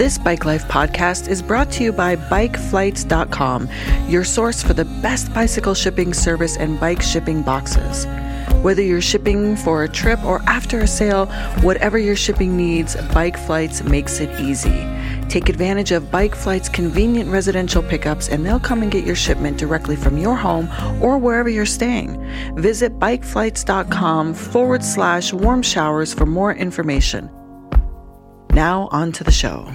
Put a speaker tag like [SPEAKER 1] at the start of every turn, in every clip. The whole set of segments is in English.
[SPEAKER 1] This Bike Life podcast is brought to you by BikeFlights.com, your source for the best bicycle shipping service and bike shipping boxes. Whether you're shipping for a trip or after a sale, whatever your shipping needs, Bike Flights makes it easy. Take advantage of Bike Flight's convenient residential pickups and they'll come and get your shipment directly from your home or wherever you're staying. Visit bikeflights.com forward slash warm showers for more information. Now, on to the show.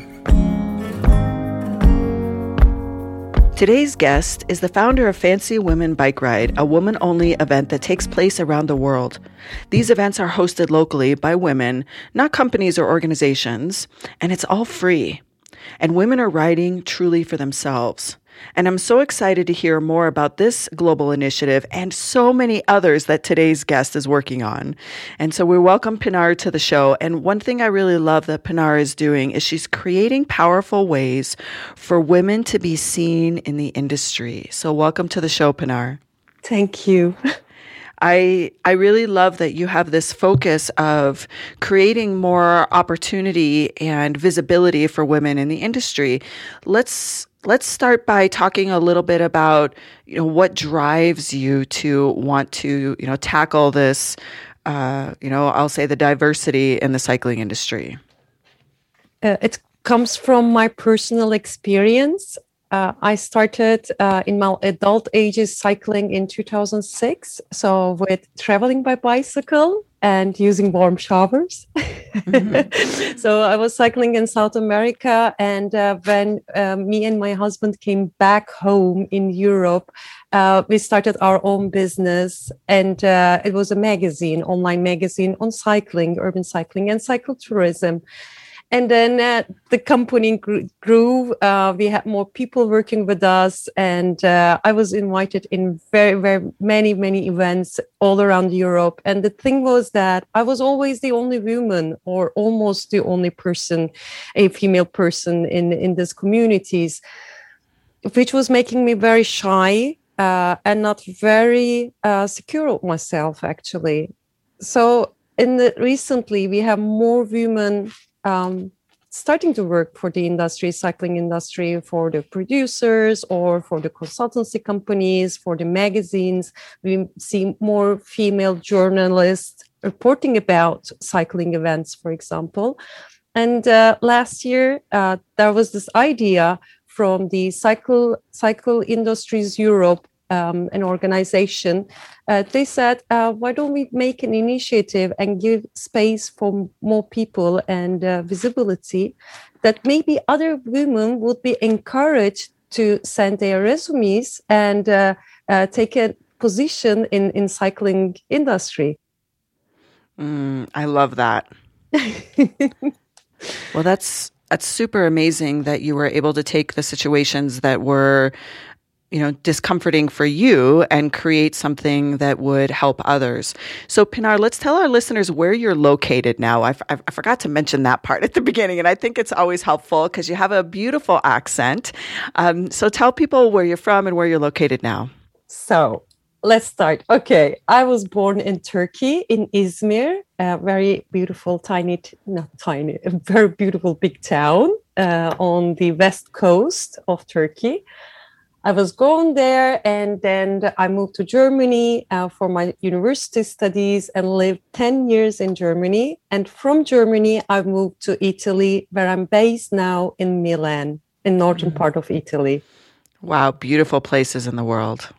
[SPEAKER 1] Today's guest is the founder of Fancy Women Bike Ride, a woman only event that takes place around the world. These events are hosted locally by women, not companies or organizations, and it's all free. And women are riding truly for themselves. And I'm so excited to hear more about this global initiative and so many others that today's guest is working on. And so we welcome Pinar to the show. And one thing I really love that Pinar is doing is she's creating powerful ways for women to be seen in the industry. So welcome to the show, Pinar.
[SPEAKER 2] Thank you.
[SPEAKER 1] I I really love that you have this focus of creating more opportunity and visibility for women in the industry. Let's let's start by talking a little bit about you know what drives you to want to you know tackle this uh, you know I'll say the diversity in the cycling industry.
[SPEAKER 2] Uh, it comes from my personal experience. Uh, I started uh, in my adult ages cycling in 2006. So, with traveling by bicycle and using warm showers. Mm-hmm. so, I was cycling in South America. And uh, when uh, me and my husband came back home in Europe, uh, we started our own business. And uh, it was a magazine, online magazine on cycling, urban cycling, and cycle tourism and then uh, the company grew, uh, we had more people working with us and uh, i was invited in very very many many events all around europe. And the thing was that i was always the only woman or almost the only person a female person in in these communities which was making me very shy uh, and not very uh, secure of myself actually. So in the recently we have more women um, starting to work for the industry, cycling industry, for the producers or for the consultancy companies, for the magazines. We see more female journalists reporting about cycling events, for example. And uh, last year, uh, there was this idea from the Cycle Cycle Industries Europe um, an organization, uh, they said, uh, why don't we make an initiative and give space for more people and uh, visibility that maybe other women would be encouraged to send their resumes and uh, uh, take a position in, in cycling industry.
[SPEAKER 1] Mm, I love that. well, that's that's super amazing that you were able to take the situations that were you know, discomforting for you and create something that would help others. So, Pinar, let's tell our listeners where you're located now. I, f- I forgot to mention that part at the beginning, and I think it's always helpful because you have a beautiful accent. Um, so, tell people where you're from and where you're located now.
[SPEAKER 2] So, let's start. Okay, I was born in Turkey, in Izmir, a very beautiful, tiny, not tiny, a very beautiful big town uh, on the west coast of Turkey. I was going there and then I moved to Germany uh, for my university studies and lived 10 years in Germany. And from Germany, I moved to Italy, where I'm based now in Milan, in northern mm-hmm. part of Italy.
[SPEAKER 1] Wow, beautiful places in the world.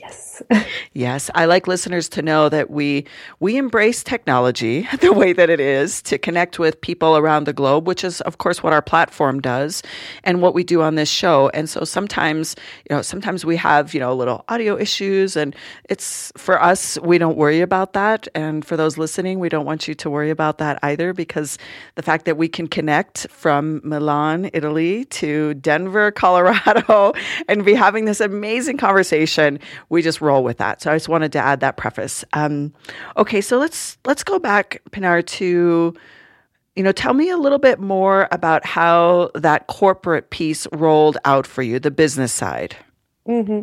[SPEAKER 2] Yes.
[SPEAKER 1] yes, I like listeners to know that we we embrace technology the way that it is to connect with people around the globe, which is of course what our platform does and what we do on this show. And so sometimes, you know, sometimes we have, you know, little audio issues and it's for us we don't worry about that and for those listening, we don't want you to worry about that either because the fact that we can connect from Milan, Italy to Denver, Colorado and be having this amazing conversation we just roll with that. So I just wanted to add that preface. Um, okay, so let's let's go back, Pinar, to you know, tell me a little bit more about how that corporate piece rolled out for you, the business side.
[SPEAKER 2] Mm-hmm.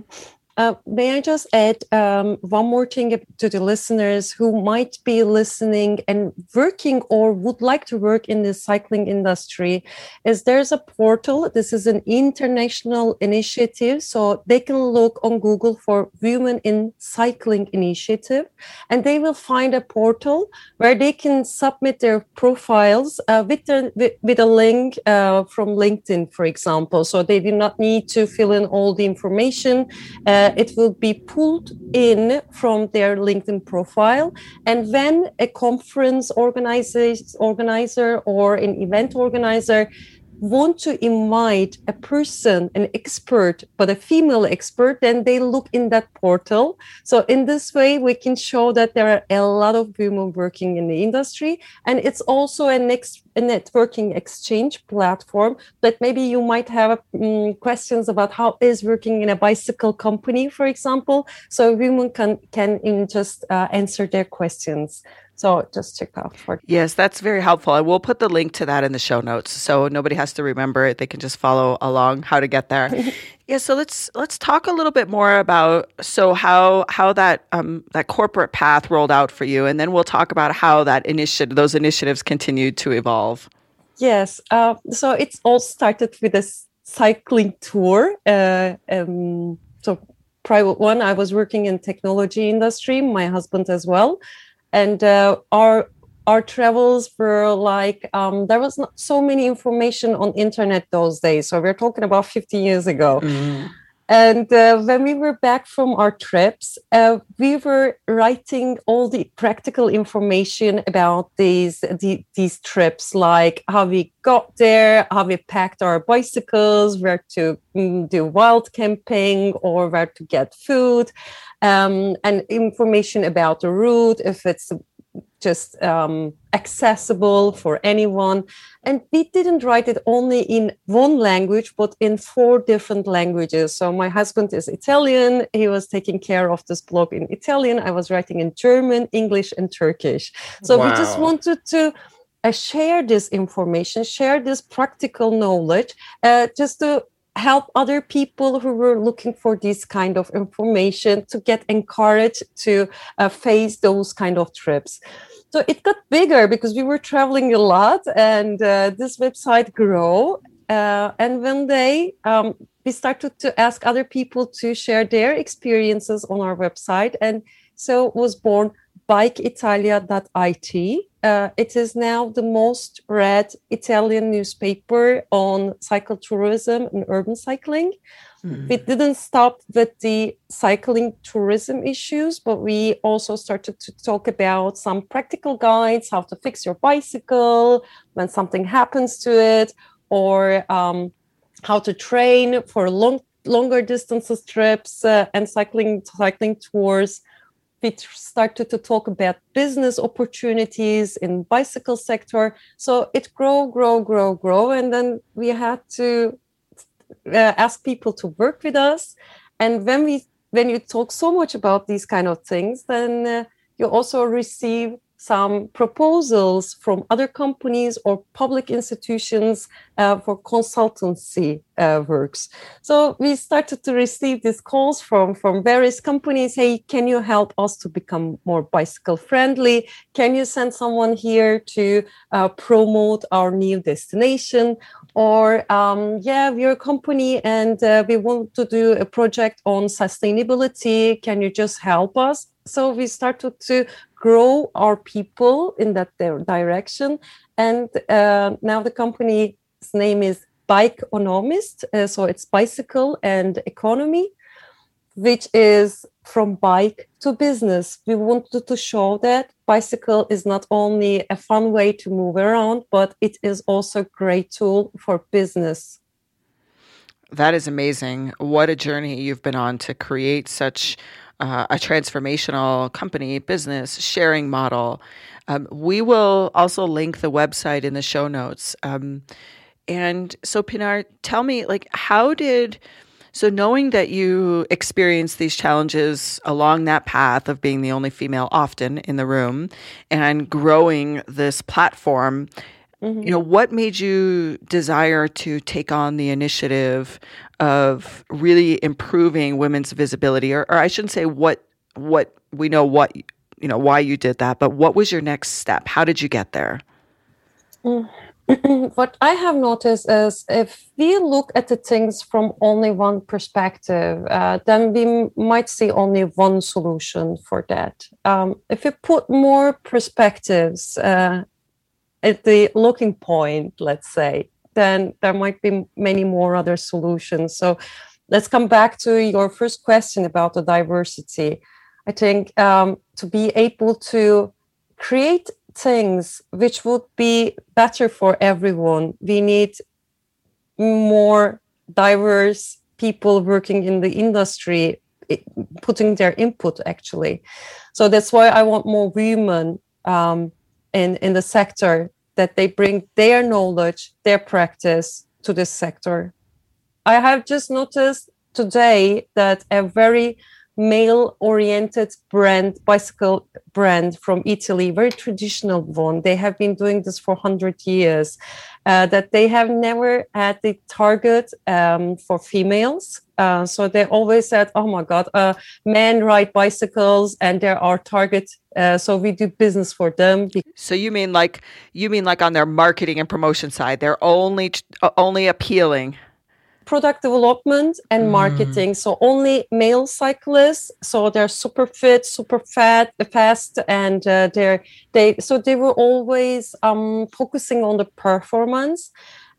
[SPEAKER 2] Uh, may I just add um, one more thing to the listeners who might be listening and working or would like to work in the cycling industry? Is there's a portal. This is an international initiative, so they can look on Google for Women in Cycling Initiative, and they will find a portal where they can submit their profiles uh, with, a, with, with a link uh, from LinkedIn, for example. So they do not need to fill in all the information. Uh, uh, it will be pulled in from their LinkedIn profile. And when a conference organizer, or an event organizer want to invite a person, an expert, but a female expert, then they look in that portal. So in this way, we can show that there are a lot of women working in the industry, and it's also a next a networking exchange platform. But maybe you might have um, questions about how is working in a bicycle company, for example. So women can can just uh, answer their questions. So just check out for
[SPEAKER 1] Yes, that's very helpful. I will put the link to that in the show notes so nobody has to remember it. They can just follow along how to get there. yeah, so let's let's talk a little bit more about so how how that um that corporate path rolled out for you and then we'll talk about how that initiative those initiatives continued to evolve.
[SPEAKER 2] Yes. Uh, so it's all started with a cycling tour. Uh, um, so private one, I was working in technology industry, my husband as well and uh, our our travels were like um, there was not so many information on internet those days so we're talking about 50 years ago mm. and uh, when we were back from our trips uh, we were writing all the practical information about these the, these trips like how we got there how we packed our bicycles where to mm, do wild camping or where to get food um, and information about the route, if it's just um, accessible for anyone. And we didn't write it only in one language, but in four different languages. So my husband is Italian. He was taking care of this blog in Italian. I was writing in German, English, and Turkish. So wow. we just wanted to uh, share this information, share this practical knowledge, uh, just to help other people who were looking for this kind of information to get encouraged to uh, face those kind of trips. So it got bigger because we were traveling a lot and uh, this website grew uh, and one day um, we started to ask other people to share their experiences on our website. And so was born bikeitalia.it uh, it is now the most read Italian newspaper on cycle tourism and urban cycling. Mm. We didn't stop with the cycling tourism issues, but we also started to talk about some practical guides, how to fix your bicycle when something happens to it, or um, how to train for long longer distances trips uh, and cycling cycling tours we started to talk about business opportunities in bicycle sector. So it grow grow grow grow and then we had to uh, ask people to work with us. And when we when you talk so much about these kind of things then uh, you also receive some proposals from other companies or public institutions uh, for consultancy uh, works. So we started to receive these calls from, from various companies. Hey, can you help us to become more bicycle friendly? Can you send someone here to uh, promote our new destination? Or, um, yeah, we're a company and uh, we want to do a project on sustainability. Can you just help us? So we started to grow our people in that direction. And uh, now the company's name is Bikenomist. Uh, so it's bicycle and economy. which is from bike to business. We wanted to show that bicycle is not only a fun way to move around, but it is also a great tool for business.
[SPEAKER 1] That is amazing. What a journey you've been on to create such uh, a transformational company, business, sharing model. Um, we will also link the website in the show notes. Um, and so, Pinar, tell me, like, how did so knowing that you experienced these challenges along that path of being the only female often in the room and growing this platform, mm-hmm. you know, what made you desire to take on the initiative of really improving women's visibility or, or I shouldn't say what what we know what you know why you did that, but what was your next step? How did you get there?
[SPEAKER 2] Mm. what I have noticed is if we look at the things from only one perspective, uh, then we might see only one solution for that. Um, if you put more perspectives uh, at the looking point, let's say, then there might be many more other solutions. So let's come back to your first question about the diversity. I think um, to be able to create things which would be better for everyone. We need more diverse people working in the industry putting their input actually so that's why i want more women um, in in the sector that they bring their knowledge their practice to this sector. I have just noticed today that a very male oriented brand bicycle brand from italy very traditional one. They have been doing this for 100 years uh, that they have never had the target um, for females. Uh, so they always said oh my god uh, men ride bicycles and there are target uh, so we do business for them.
[SPEAKER 1] So you mean like you mean like on their marketing and promotion side they're only only appealing
[SPEAKER 2] product development and mm. marketing. So only male cyclists. So they're super fit, super fat, fast, and uh, they're they. So they were always um, focusing on the performance.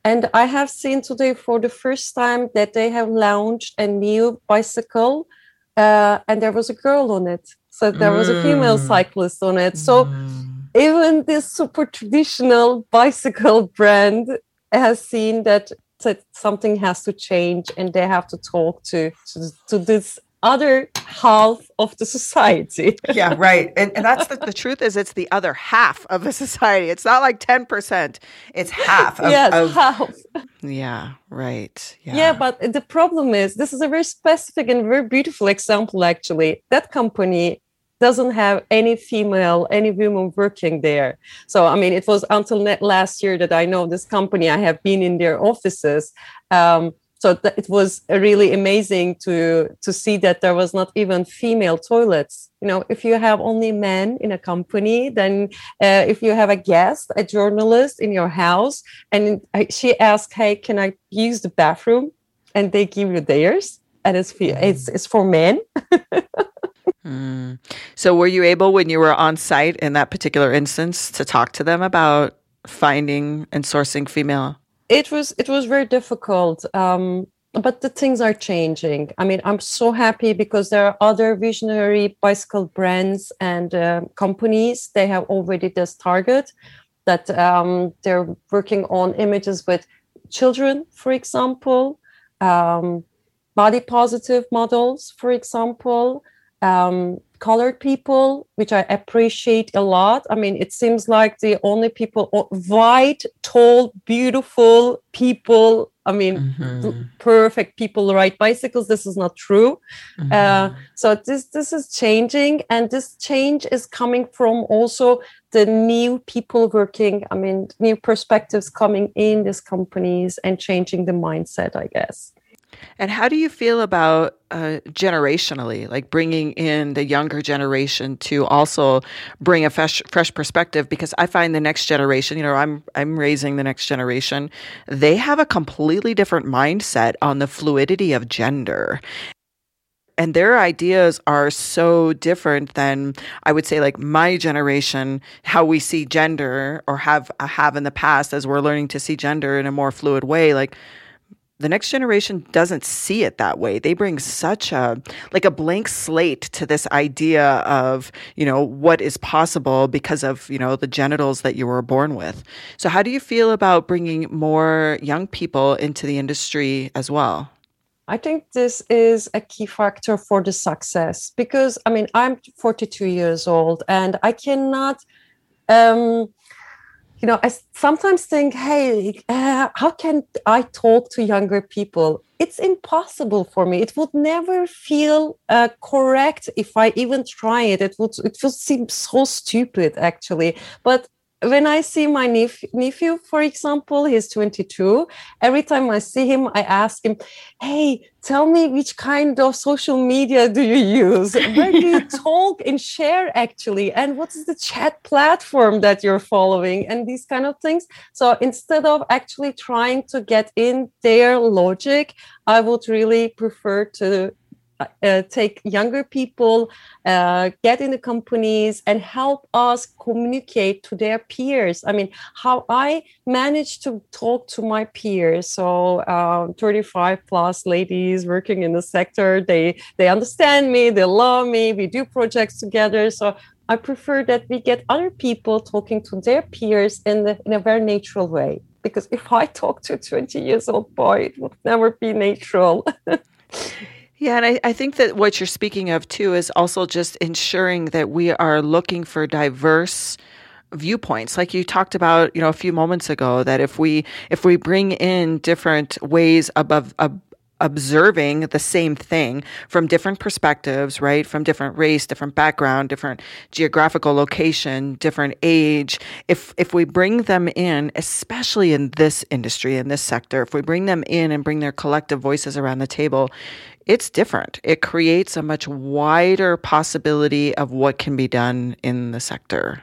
[SPEAKER 2] And I have seen today for the first time that they have launched a new bicycle, uh, and there was a girl on it. So there was a female mm. cyclist on it. So mm. even this super traditional bicycle brand has seen that that something has to change and they have to talk to to, to this other half of the society.
[SPEAKER 1] yeah, right. And, and that's the, the truth is it's the other half of the society. It's not like 10%. It's half. Of,
[SPEAKER 2] yes,
[SPEAKER 1] of,
[SPEAKER 2] half.
[SPEAKER 1] Yeah, right. Yeah.
[SPEAKER 2] yeah, but the problem is this is a very specific and very beautiful example actually. That company doesn't have any female, any women working there. So, I mean, it was until last year that I know this company. I have been in their offices. Um, so th- it was really amazing to to see that there was not even female toilets. You know, if you have only men in a company, then uh, if you have a guest, a journalist in your house, and she asks, "Hey, can I use the bathroom?" and they give you theirs, and it's it's, it's for men.
[SPEAKER 1] Mm. So, were you able, when you were on site in that particular instance, to talk to them about finding and sourcing female?
[SPEAKER 2] It was it was very difficult, um, but the things are changing. I mean, I'm so happy because there are other visionary bicycle brands and uh, companies. They have already this target that um, they're working on images with children, for example, um, body positive models, for example um, colored people, which I appreciate a lot. I mean, it seems like the only people, white, tall, beautiful people. I mean, mm-hmm. perfect people ride bicycles. This is not true. Mm-hmm. Uh, so this this is changing, and this change is coming from also the new people working. I mean, new perspectives coming in these companies and changing the mindset. I guess.
[SPEAKER 1] And how do you feel about uh, generationally, like bringing in the younger generation to also bring a fresh, fresh perspective? Because I find the next generation, you know, I'm I'm raising the next generation. They have a completely different mindset on the fluidity of gender, and their ideas are so different than I would say like my generation, how we see gender or have have in the past as we're learning to see gender in a more fluid way. Like the next generation doesn't see it that way. They bring such a like a blank slate to this idea of, you know, what is possible because of, you know, the genitals that you were born with. So how do you feel about bringing more young people into the industry as well?
[SPEAKER 2] I think this is a key factor for the success because I mean I'm 42 years old and I cannot um you know, I sometimes think, hey, uh, how can I talk to younger people? It's impossible for me. It would never feel uh, correct if I even try it. It would it would seem so stupid, actually. But when I see my nephew, nephew, for example, he's 22. Every time I see him, I ask him, Hey, tell me which kind of social media do you use? Where do you talk and share actually? And what is the chat platform that you're following? And these kind of things. So instead of actually trying to get in their logic, I would really prefer to uh, take younger people, uh, get in the companies, and help us communicate to their peers. I mean, how I managed to talk to my peers. So, um, 35 plus ladies working in the sector, they they understand me, they love me. We do projects together. So. I prefer that we get other people talking to their peers in, the, in a very natural way. Because if I talk to a 20 years old boy, it would never be natural.
[SPEAKER 1] Yeah, and I, I think that what you're speaking of too is also just ensuring that we are looking for diverse viewpoints like you talked about you know a few moments ago that if we if we bring in different ways above observing the same thing from different perspectives, right? From different race, different background, different geographical location, different age. If if we bring them in, especially in this industry, in this sector, if we bring them in and bring their collective voices around the table, it's different. It creates a much wider possibility of what can be done in the sector.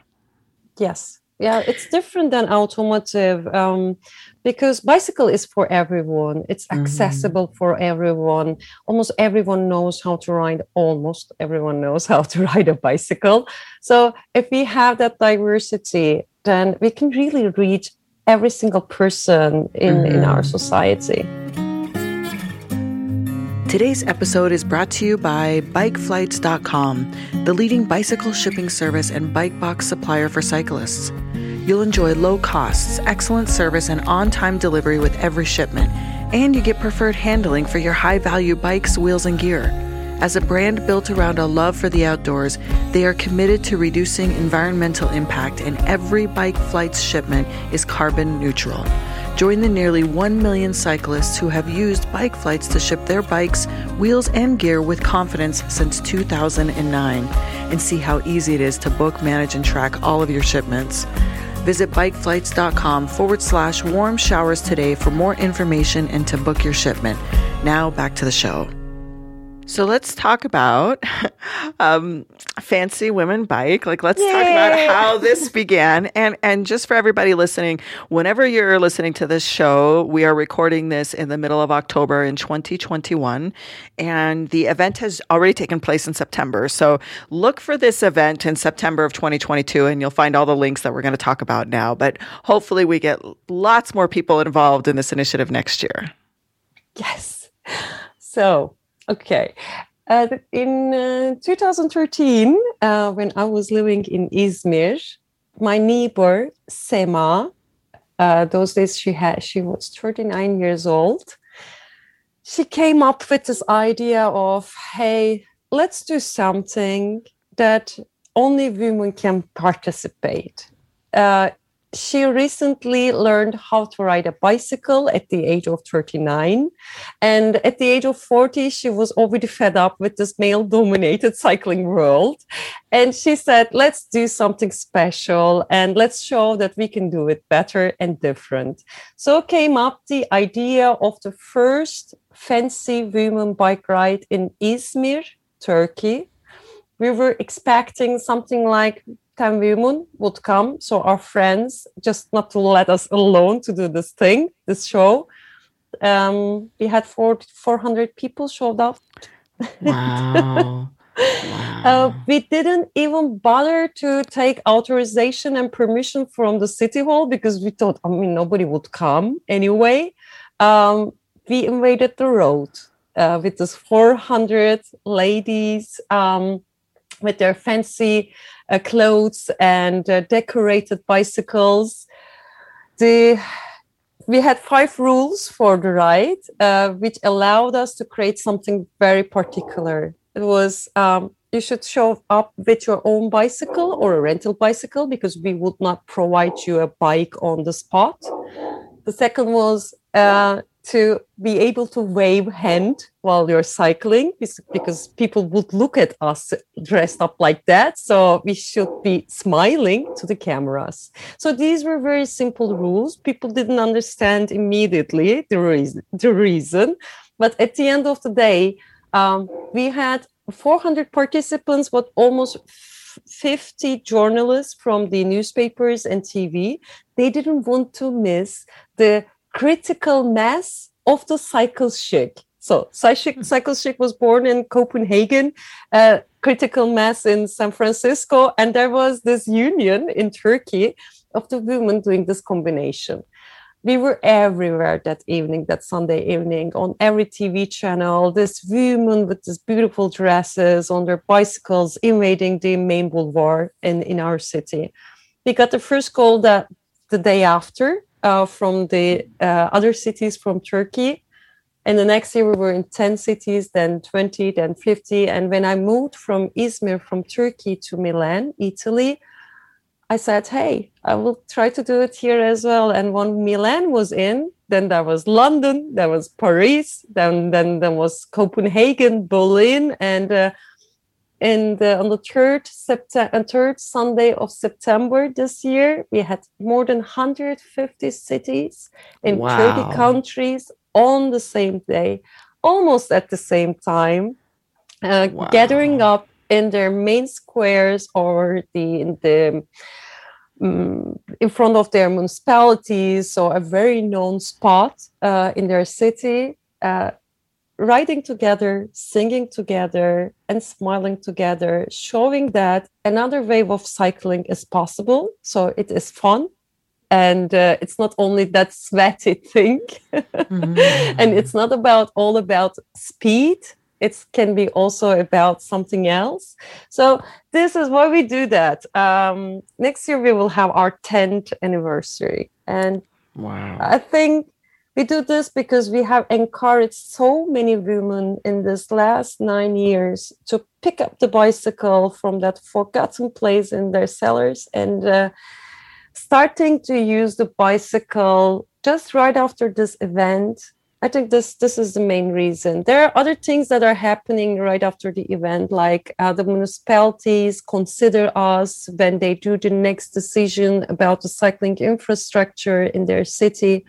[SPEAKER 2] Yes. Yeah, it's different than automotive um, because bicycle is for everyone. It's mm-hmm. accessible mm-hmm. for everyone. Almost everyone knows how to ride. Almost everyone knows how to ride a bicycle. So if we have that diversity, then we can really reach every single person in, mm-hmm. in our mm-hmm. society.
[SPEAKER 1] Today's episode is brought to you by BikeFlights.com, the leading bicycle shipping service and bike box supplier for cyclists. You'll enjoy low costs, excellent service, and on time delivery with every shipment, and you get preferred handling for your high value bikes, wheels, and gear. As a brand built around a love for the outdoors, they are committed to reducing environmental impact, and every Bike Flights shipment is carbon neutral. Join the nearly 1 million cyclists who have used bike flights to ship their bikes, wheels, and gear with confidence since 2009 and see how easy it is to book, manage, and track all of your shipments. Visit bikeflights.com forward slash warm showers today for more information and to book your shipment. Now back to the show. So let's talk about um, fancy women bike. Like let's Yay. talk about how this began. And and just for everybody listening, whenever you're listening to this show, we are recording this in the middle of October in 2021, and the event has already taken place in September. So look for this event in September of 2022, and you'll find all the links that we're going to talk about now. But hopefully, we get lots more people involved in this initiative next year.
[SPEAKER 2] Yes. So Okay. Uh, in uh, 2013, uh, when I was living in Izmir, my neighbor Sema, uh, those days she had she was 39 years old. She came up with this idea of, hey, let's do something that only women can participate. She recently learned how to ride a bicycle at the age of 39. And at the age of 40, she was already fed up with this male dominated cycling world. And she said, let's do something special and let's show that we can do it better and different. So came up the idea of the first fancy women bike ride in Izmir, Turkey. We were expecting something like 10 women would come. So our friends, just not to let us alone to do this thing, this show. Um, we had four, 400 people showed up.
[SPEAKER 1] Wow.
[SPEAKER 2] wow. Uh, we didn't even bother to take authorization and permission from the city hall because we thought, I mean, nobody would come anyway. Um, we invaded the road uh, with this 400 ladies um, with their fancy uh, clothes and uh, decorated bicycles. The we had five rules for the ride, uh, which allowed us to create something very particular. It was um, you should show up with your own bicycle or a rental bicycle because we would not provide you a bike on the spot. The second was uh, to be able to wave hand while you're cycling because people would look at us dressed up like that. So we should be smiling to the cameras. So these were very simple rules. People didn't understand immediately the reason, the reason. but at the end of the day um, we had 400 participants but almost 50 journalists from the newspapers and tv they didn't want to miss the critical mass of the cycle chic. So cycle, hmm. cycle chic was born in Copenhagen, uh, critical mass in San Francisco, and there was this union in Turkey of the women doing this combination. We were everywhere that evening, that Sunday evening, on every TV channel. This women with these beautiful dresses on their bicycles invading the main boulevard in, in our city. We got the first call that the day after uh, from the uh, other cities from Turkey. And the next year we were in 10 cities, then 20, then 50. And when I moved from Izmir, from Turkey to Milan, Italy, I said, hey, I will try to do it here as well. And when Milan was in, then there was London, there was Paris, then then there was Copenhagen, Berlin, and uh, and uh, on the third September, third Sunday of September this year, we had more than 150 cities in wow. 30 countries on the same day, almost at the same time, uh, wow. gathering up in their main squares or the in the um, in front of their municipalities or a very known spot uh, in their city. Riding together, singing together, and smiling together, showing that another wave of cycling is possible. So it is fun. And uh, it's not only that sweaty thing, mm-hmm. and it's not about all about speed. It can be also about something else. So this is why we do that. Um, next year we will have our 10th anniversary, and wow. I think we do this because we have encouraged so many women in this last nine years to pick up the bicycle from that forgotten place in their cellars and uh, starting to use the bicycle just right after this event. I think this this is the main reason. There are other things that are happening right after the event like uh, the municipalities consider us when they do the next decision about the cycling infrastructure in their city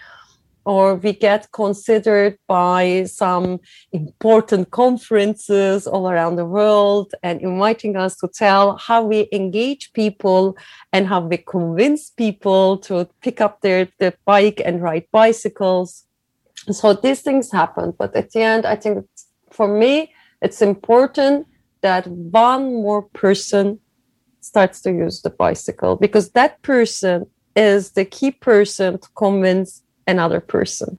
[SPEAKER 2] or we get considered by some important conferences all around the world and inviting us to tell how we engage people and how we convince people to pick up their, their bike and ride bicycles. So these things happen. But at the end, I think for me, it's important that one more person starts to use the bicycle because that person is the key person to convince another person.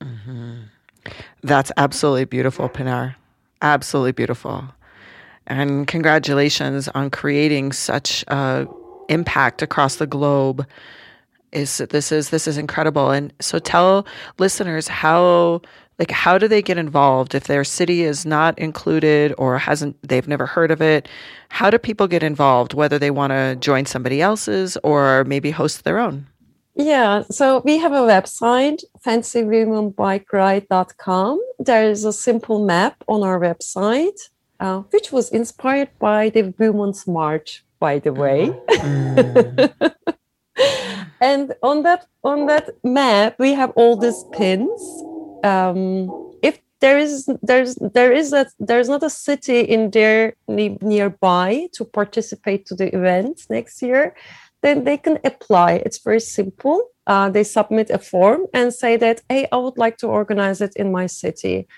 [SPEAKER 1] Mm-hmm. That's absolutely beautiful, Pinar. Absolutely beautiful. And congratulations on creating such a impact across the globe. Is this is this is incredible. And so tell listeners how like how do they get involved if their city is not included or hasn't they've never heard of it how do people get involved whether they want to join somebody else's or maybe host their own
[SPEAKER 2] yeah, so we have a website, fancywomenbikeride.com. There is a simple map on our website, uh, which was inspired by the Women's March, by the way. Mm. and on that on that map, we have all these pins. Um, if there is there's there is a there's not a city in there nearby to participate to the event next year then they can apply. It's very simple. Uh, they submit a form and say that, hey, I would like to organize it in my city.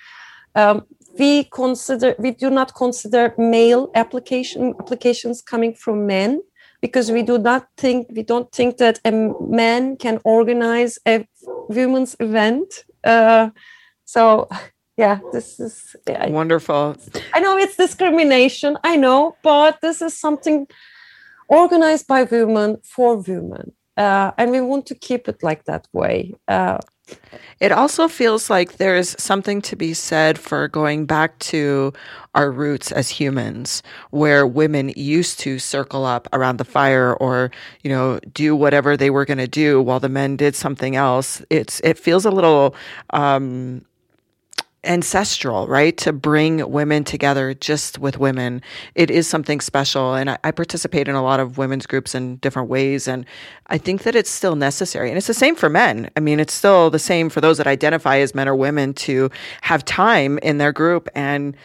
[SPEAKER 2] Um, we consider we do not consider male application applications coming from men because we do not think we don't think that a man can organize a women's event. Uh, So yeah, this is yeah,
[SPEAKER 1] wonderful.
[SPEAKER 2] I know it's discrimination. I know, but this is something organized by women for women. Uh, and we want to keep it like that way. Uh,
[SPEAKER 1] it also feels like there's something to be said for going back to our roots as humans, where women used to circle up around the fire or, you know, do whatever they were going to do while the men did something else. It's it feels a little um, ancestral, right? To bring women together just with women. It is something special. And I, I, participate in a lot of women's groups in different ways. And I think that it's still necessary. And it's the same for men. I mean, it's still the same for those that identify as men or women to have time in their group and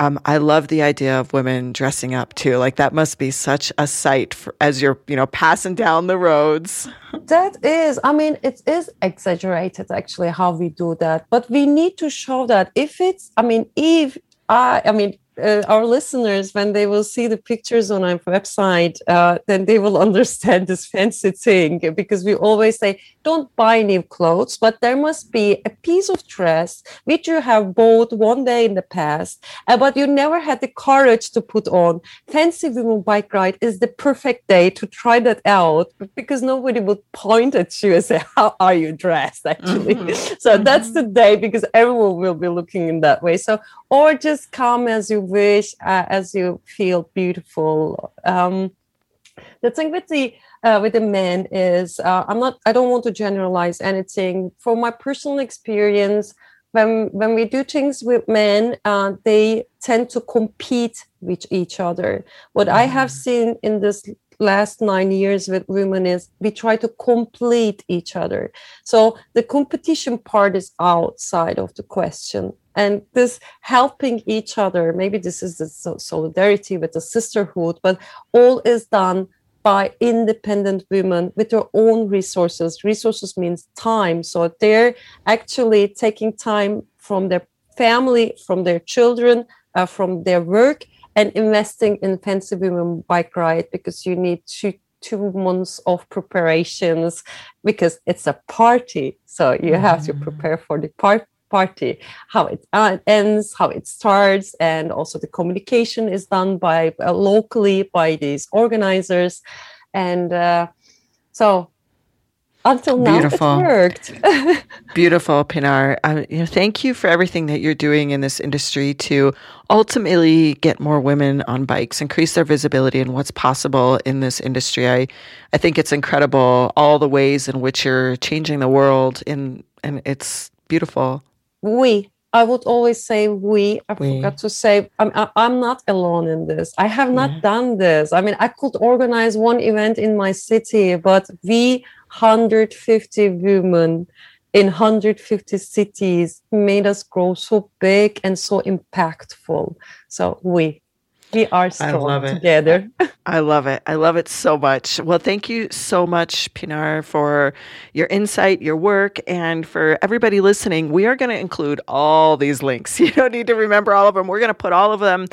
[SPEAKER 1] um, I love the idea of women dressing up too. Like that must be such a sight for, as you're, you know, passing down the roads.
[SPEAKER 2] That is, I mean, it is exaggerated actually how we do that, but we need to show that if it's, I mean, if I, I mean, uh, our listeners, when they will see the pictures on our website, uh, then they will understand this fancy thing because we always say, don't buy new clothes, but there must be a piece of dress which you have bought one day in the past, uh, but you never had the courage to put on. Fancy Women Bike Ride is the perfect day to try that out because nobody would point at you and say, How are you dressed? Actually. Mm-hmm. so mm-hmm. that's the day because everyone will be looking in that way. So, or just come as you wish, uh, as you feel beautiful. Um, the thing with the uh, with the men is uh, I'm not I don't want to generalize anything. From my personal experience, when when we do things with men, uh, they tend to compete with each other. What. I have mm. seen in this last nine years with women is we try to complete each other. So the competition part is outside of the question. And this helping each other, maybe this is the solidarity with the sisterhood, but all is done by independent women with their own resources. Resources means time. So they're actually taking time from their family, from their children, uh, from their work, and investing in Fancy Women Bike Ride because you need two two months of preparations because it's a party. So you have to mm. prepare for the part party, how it uh, ends, how it starts, and also the communication is done by uh, locally by these organizers, and uh, so until now Beautiful. it worked.
[SPEAKER 1] Beautiful, Pinar. Uh, you know, thank you for everything that you're doing in this industry to ultimately get more women on bikes, increase their visibility and what's possible in this industry. I, I think it's incredible all the ways in which you're changing the world, in, and it's beautiful
[SPEAKER 2] we I would always say we. I we. forgot to say I'm I'm not alone in this. I have not yeah. done this. I mean, I could organize one event in my city, but we 150 women in 150 cities made us grow so big and so impactful. So we we are strong together.
[SPEAKER 1] I love it. I love it so much. Well, thank you so much, Pinar, for your insight, your work, and for everybody listening. We are going to include all these links. You don't need to remember all of them. We're going to put all of them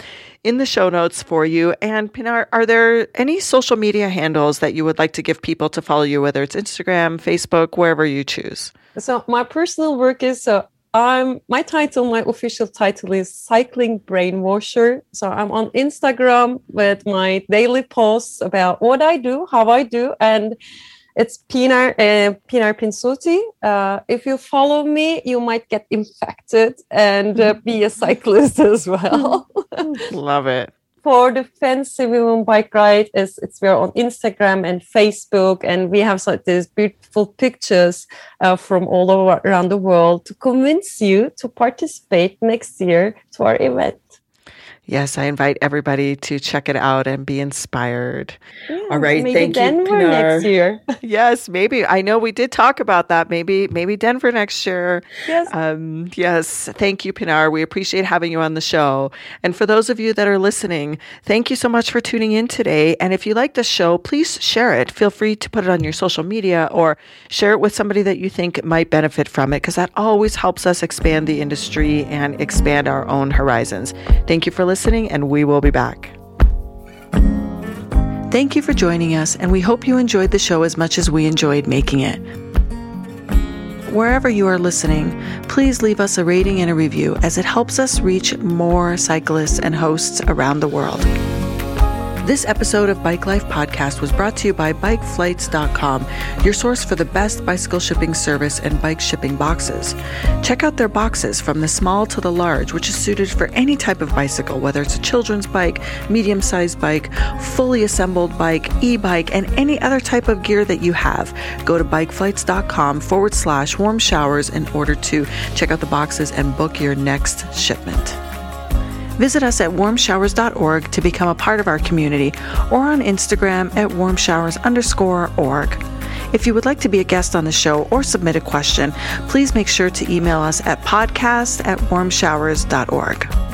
[SPEAKER 1] in the show notes for you. And Pinar, are there any social media handles that you would like to give people to follow you, whether it's Instagram, Facebook, wherever you choose?
[SPEAKER 2] So my personal work is uh, I'm my title, my official title is cycling brainwasher. So I'm on Instagram with my daily posts about what I do, how I do, and it's Pinar uh, Pinar Pinzuti. Uh, if you follow me, you might get infected and uh, be a cyclist as well.
[SPEAKER 1] Love it
[SPEAKER 2] for the Fancy Women Bike Ride is it's we're on Instagram and Facebook, and we have so these beautiful pictures uh, from all over around the world to convince you to participate next year to our event.
[SPEAKER 1] Yes, I invite everybody to check it out and be inspired. Yeah, All right,
[SPEAKER 2] maybe
[SPEAKER 1] thank
[SPEAKER 2] Denver
[SPEAKER 1] you, Pinar.
[SPEAKER 2] next year.
[SPEAKER 1] yes, maybe. I know we did talk about that. Maybe, maybe Denver next year. Yes. Um, yes. Thank you, Pinar. We appreciate having you on the show. And for those of you that are listening, thank you so much for tuning in today. And if you like the show, please share it. Feel free to put it on your social media or share it with somebody that you think might benefit from it, because that always helps us expand the industry and expand our own horizons. Thank you for listening listening, and we will be back. Thank you for joining us, and we hope you enjoyed the show as much as we enjoyed making it. wherever you are listening, please leave us a rating and a review as it helps us reach more cyclists and hosts around the world. This episode of Bike Life Podcast was brought to you by BikeFlights.com, your source for the best bicycle shipping service and bike shipping boxes. Check out their boxes from the small to the large, which is suited for any type of bicycle, whether it's a children's bike, medium sized bike, fully assembled bike, e bike, and any other type of gear that you have. Go to BikeFlights.com forward slash warm showers in order to check out the boxes and book your next shipment. Visit us at warmshowers.org to become a part of our community or on Instagram at warmshowers underscore org. If you would like to be a guest on the show or submit a question, please make sure to email us at podcast at warmshowers.org.